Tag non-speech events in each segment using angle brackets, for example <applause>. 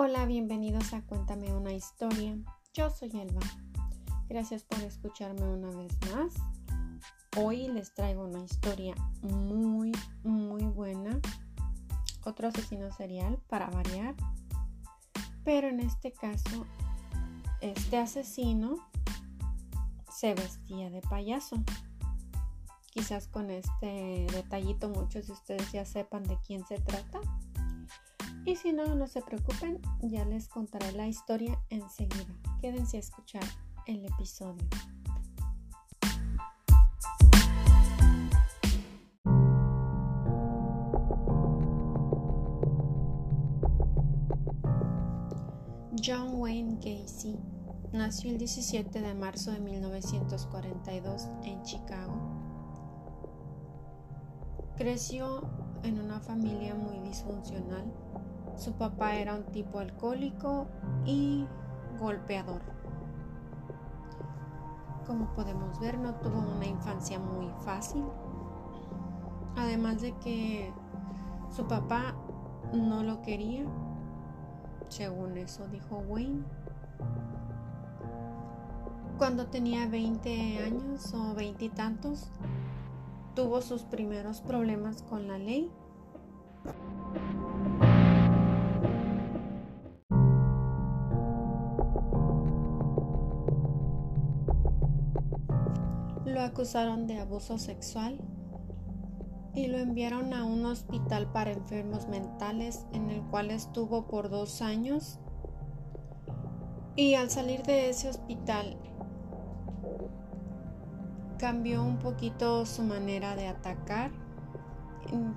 Hola, bienvenidos a Cuéntame una historia. Yo soy Elba. Gracias por escucharme una vez más. Hoy les traigo una historia muy, muy buena. Otro asesino serial para variar. Pero en este caso, este asesino se vestía de payaso. Quizás con este detallito muchos de ustedes ya sepan de quién se trata. Y si no, no se preocupen, ya les contaré la historia enseguida. Quédense a escuchar el episodio. John Wayne Gacy nació el 17 de marzo de 1942 en Chicago. Creció en una familia muy disfuncional su papá era un tipo alcohólico y golpeador. Como podemos ver, no tuvo una infancia muy fácil. Además de que su papá no lo quería, según eso dijo Wayne. Cuando tenía 20 años o veintitantos, tuvo sus primeros problemas con la ley Lo acusaron de abuso sexual y lo enviaron a un hospital para enfermos mentales en el cual estuvo por dos años. Y al salir de ese hospital cambió un poquito su manera de atacar.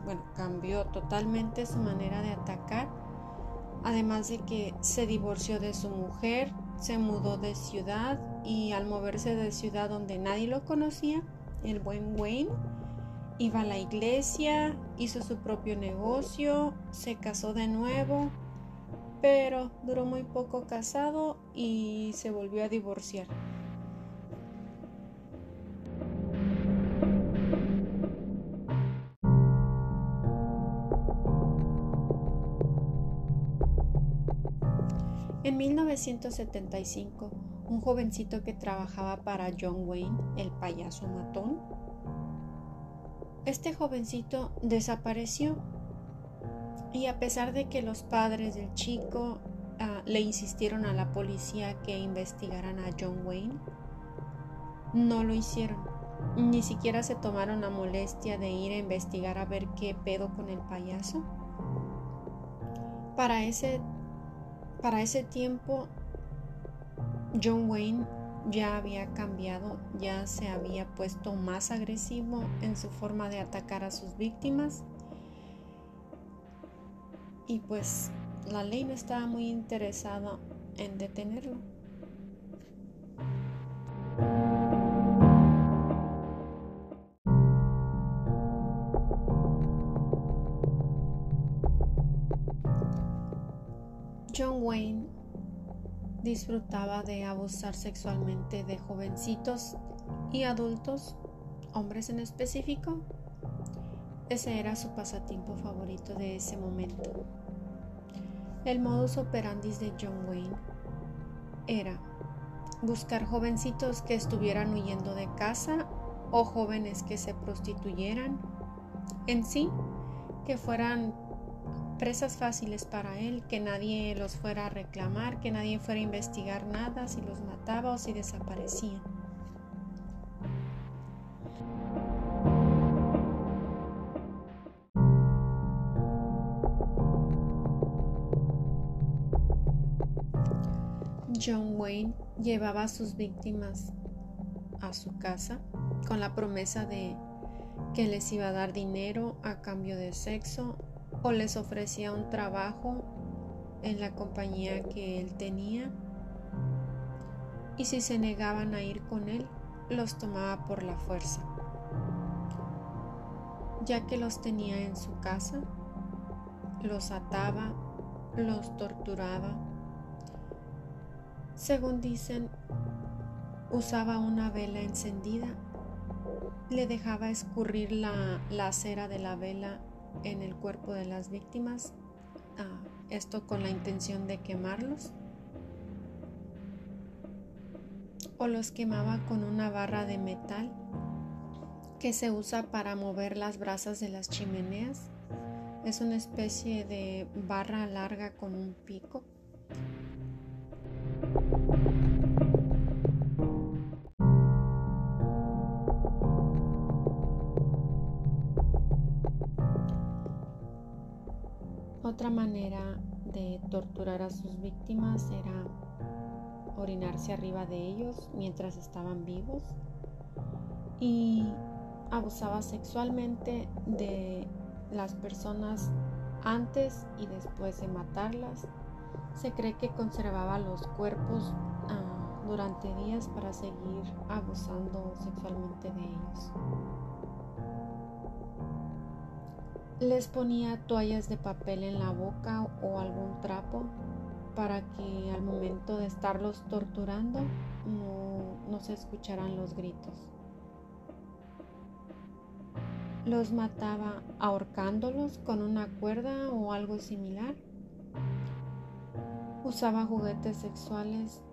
Bueno, cambió totalmente su manera de atacar. Además de que se divorció de su mujer, se mudó de ciudad y al moverse de ciudad donde nadie lo conocía, el buen Wayne iba a la iglesia, hizo su propio negocio, se casó de nuevo, pero duró muy poco casado y se volvió a divorciar. En 1975, un jovencito que trabajaba para John Wayne, el payaso matón, este jovencito desapareció y a pesar de que los padres del chico ah, le insistieron a la policía que investigaran a John Wayne, no lo hicieron. Ni siquiera se tomaron la molestia de ir a investigar a ver qué pedo con el payaso. Para ese para ese tiempo, John Wayne ya había cambiado, ya se había puesto más agresivo en su forma de atacar a sus víctimas. Y pues la ley no estaba muy interesada en detenerlo. John Wayne disfrutaba de abusar sexualmente de jovencitos y adultos, hombres en específico. Ese era su pasatiempo favorito de ese momento. El modus operandi de John Wayne era buscar jovencitos que estuvieran huyendo de casa o jóvenes que se prostituyeran, en sí, que fueran presas fáciles para él, que nadie los fuera a reclamar, que nadie fuera a investigar nada si los mataba o si desaparecían. John Wayne llevaba a sus víctimas a su casa con la promesa de que les iba a dar dinero a cambio de sexo o les ofrecía un trabajo en la compañía que él tenía y si se negaban a ir con él, los tomaba por la fuerza. Ya que los tenía en su casa, los ataba, los torturaba. Según dicen, usaba una vela encendida, le dejaba escurrir la, la cera de la vela en el cuerpo de las víctimas, ah, esto con la intención de quemarlos. O los quemaba con una barra de metal que se usa para mover las brasas de las chimeneas. Es una especie de barra larga con un pico. Otra manera de torturar a sus víctimas era orinarse arriba de ellos mientras estaban vivos y abusaba sexualmente de las personas antes y después de matarlas. Se cree que conservaba los cuerpos ah, durante días para seguir abusando sexualmente de ellos. Les ponía toallas de papel en la boca o algún trapo para que al momento de estarlos torturando no, se escucharan los gritos. Los mataba ahorcándolos con una cuerda o algo similar. Usaba juguetes sexuales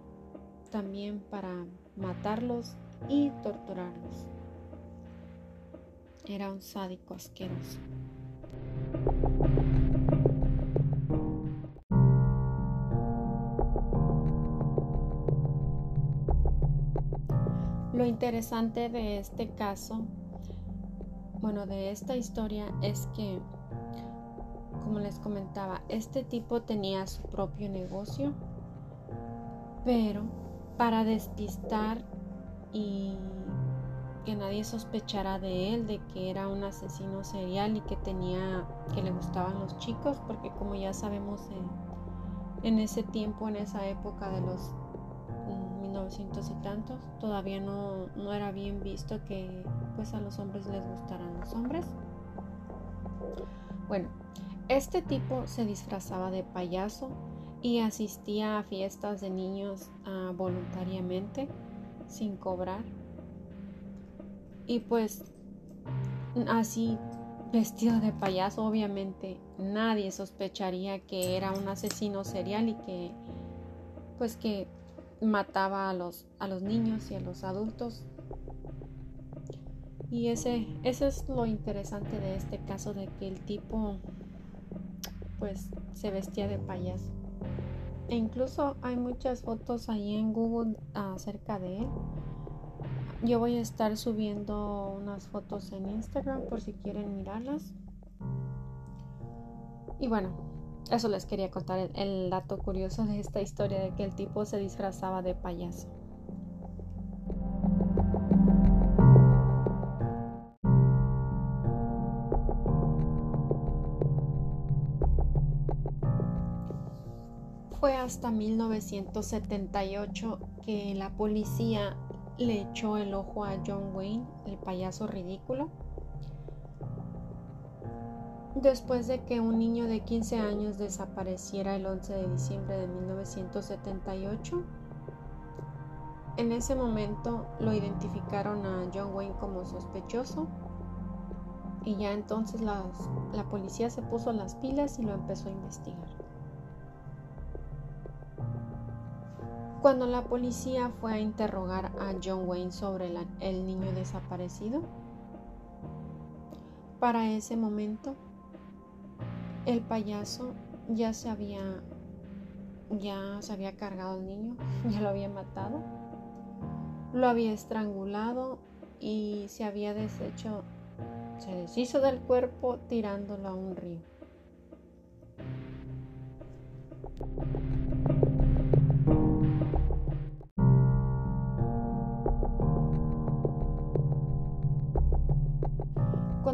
también para matarlos y torturarlos. Era un sádico asqueroso. Lo interesante de este caso, bueno, de esta historia es que, como les comentaba, este tipo tenía su propio negocio, pero para despistar y que nadie sospechara de él, de que era un asesino serial y que tenía, que le gustaban los chicos, porque como ya sabemos en, ese tiempo, en esa época de los 1900 y tantos, todavía no, no era bien visto que pues a los hombres les gustaran los hombres. Bueno, este tipo se disfrazaba de payaso y asistía a fiestas de niños ah, voluntariamente, sin cobrar y pues así vestido de payaso, obviamente nadie sospecharía que era un asesino serial y que pues que mataba a los, a los niños y a los adultos. Y ese, eso es lo interesante de este caso, de que el tipo pues se vestía de payaso. E incluso hay muchas fotos ahí en Google acerca de él. Yo voy a estar subiendo unas fotos en Instagram por si quieren mirarlas. Y bueno, eso les quería contar el, dato curioso de esta historia de que el tipo se disfrazaba de payaso. Fue hasta 1978 que la policía le echó el ojo a John Wayne, el payaso ridículo. Después de que un niño de 15 años desapareciera el 11 de diciembre de 1978, en ese momento lo identificaron a John Wayne como sospechoso y ya entonces la policía se puso las pilas y lo empezó a investigar. Cuando la policía fue a interrogar a John Wayne sobre el niño desaparecido, para ese momento el payaso ya se había ya se había cargado al niño, <laughs> ya lo había matado, lo había estrangulado y se había deshecho, se deshizo del cuerpo tirándolo a un río.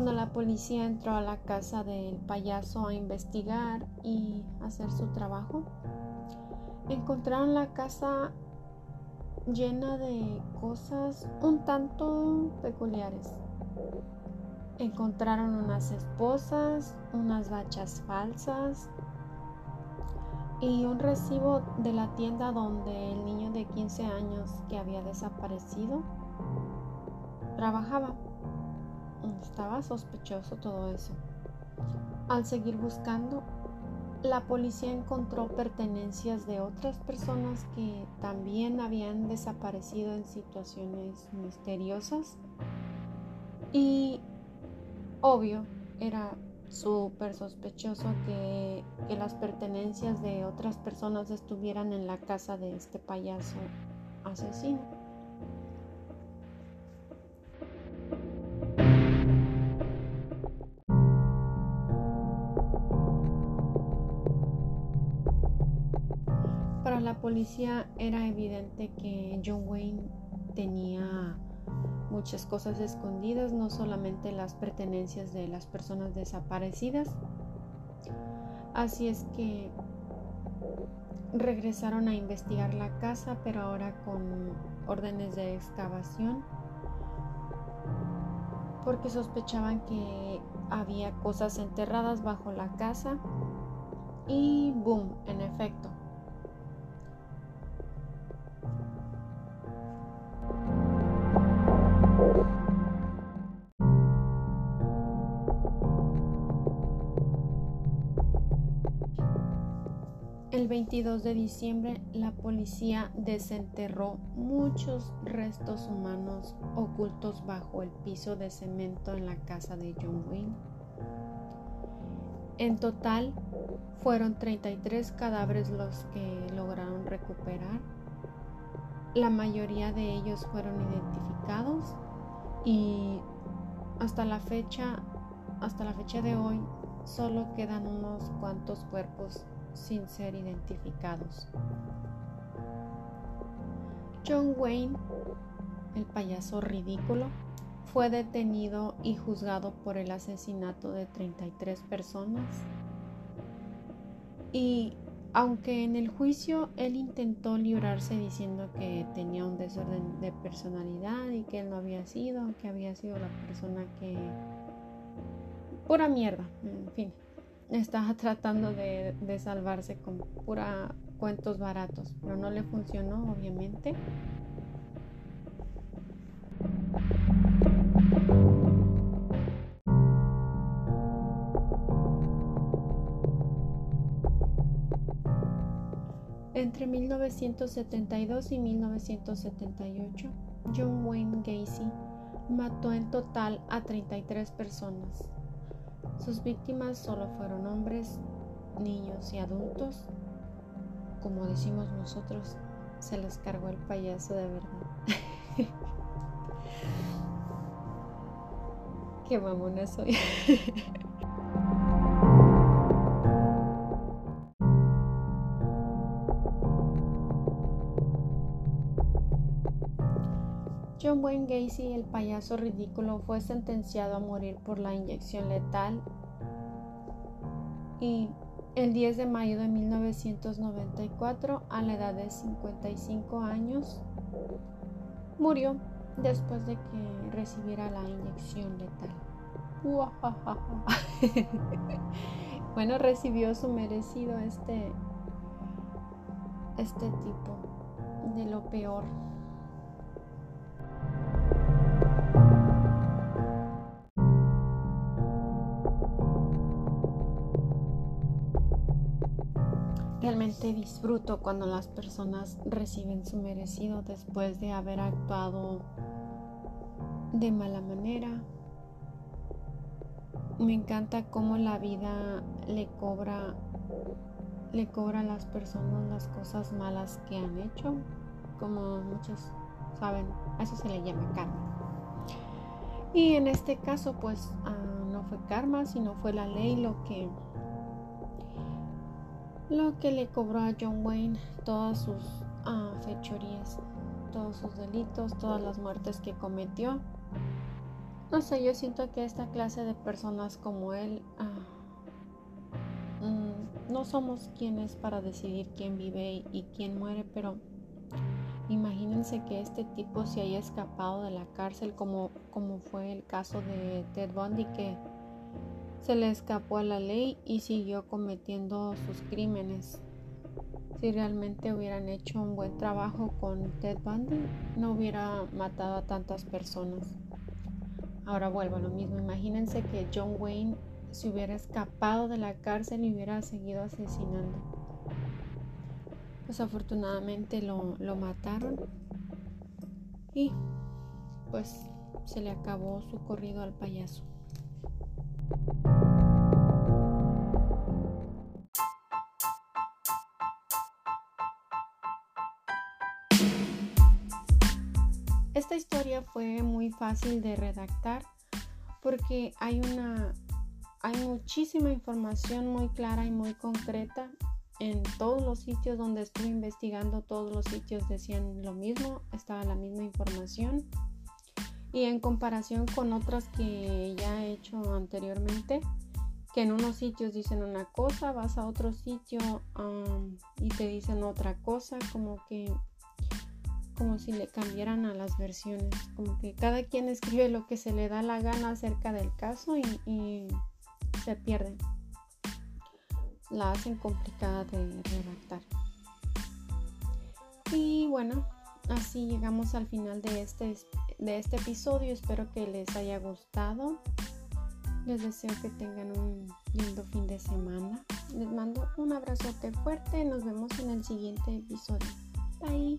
Cuando la policía entró a la casa del payaso a investigar y hacer su trabajo, encontraron la casa llena de cosas un tanto peculiares. Encontraron unas esposas, unas bachas falsas y un recibo de la tienda donde el niño de 15 años que había desaparecido trabajaba. Estaba sospechoso todo eso. Al seguir buscando, la policía encontró pertenencias de otras personas que también habían desaparecido en situaciones misteriosas y obvio era súper sospechoso que, que, las pertenencias de otras personas estuvieran en la casa de este payaso asesino. Era evidente que John Wayne tenía muchas cosas escondidas, no solamente las pertenencias de las personas desaparecidas. Así es que regresaron a investigar la casa, pero ahora con órdenes de excavación, porque sospechaban que había cosas enterradas bajo la casa. Y boom, en efecto, El 22 de diciembre la policía desenterró muchos restos humanos ocultos bajo el piso de cemento en la casa de John Wayne. En total fueron 33 cadáveres los que lograron recuperar. La mayoría de ellos fueron identificados y hasta la fecha hasta la fecha de hoy solo quedan unos cuantos cuerpos sin ser identificados. John Wayne, el payaso ridículo, fue detenido y juzgado por el asesinato de 33 personas. Y aunque en el juicio él intentó librarse diciendo que tenía un desorden de personalidad y que él no había sido, que había sido la persona que... Pura mierda, en fin estaba tratando de, salvarse con pura cuentos baratos, pero no le funcionó, obviamente. Entre 1972 y 1978, John Wayne Gacy mató en total a 33 personas, sus víctimas solo fueron hombres, niños y adultos. Como decimos nosotros, se les cargó el payaso de verdad. <laughs> Qué mamona soy. <laughs> John Wayne Gacy, el payaso ridículo, fue sentenciado a morir por la inyección letal y el 10 de mayo de 1994, a la edad de 55 años, murió después de que recibiera la inyección letal. <laughs> bueno, recibió su merecido este, este tipo de lo peor. Realmente disfruto cuando las personas reciben su merecido después de haber actuado de mala manera. Me encanta cómo la vida le cobra le cobra a las personas las cosas malas que han hecho, como muchos saben, a eso se le llama karma. Y en este caso, pues ah, no fue karma, sino fue la ley lo que lo que le cobró a John Wayne todas sus ah, fechorías, todos sus delitos, todas las muertes que cometió. No sé, yo siento que esta clase de personas como él ah, mm, no somos quienes para decidir quién vive y quién muere, pero imagínense que este tipo se haya escapado de la cárcel como, como fue el caso de Ted Bundy que se le escapó a la ley y siguió cometiendo sus crímenes. Si realmente hubieran hecho un buen trabajo con Ted Bundy, no hubiera matado a tantas personas. Ahora vuelvo a lo mismo. Imagínense que John Wayne se hubiera escapado de la cárcel y hubiera seguido asesinando. Pues afortunadamente lo, lo mataron y pues se le acabó su corrido al payaso. Fue muy fácil de redactar porque hay una hay muchísima información muy clara y muy concreta en todos los sitios donde estuve investigando, todos los sitios decían lo mismo, estaba la misma información. Y en comparación con otras que ya he hecho anteriormente, que en unos sitios dicen una cosa, vas a otro sitio y te dicen otra cosa, como que como si le cambiaran a las versiones, como que cada quien escribe lo que se le da la gana acerca del caso y se pierden la hacen complicada de redactar. Y bueno, así llegamos al final de este, de este episodio. Espero que les haya gustado. Les deseo que tengan un lindo fin de semana. Les mando un abrazote fuerte. Nos vemos en el siguiente episodio. Bye.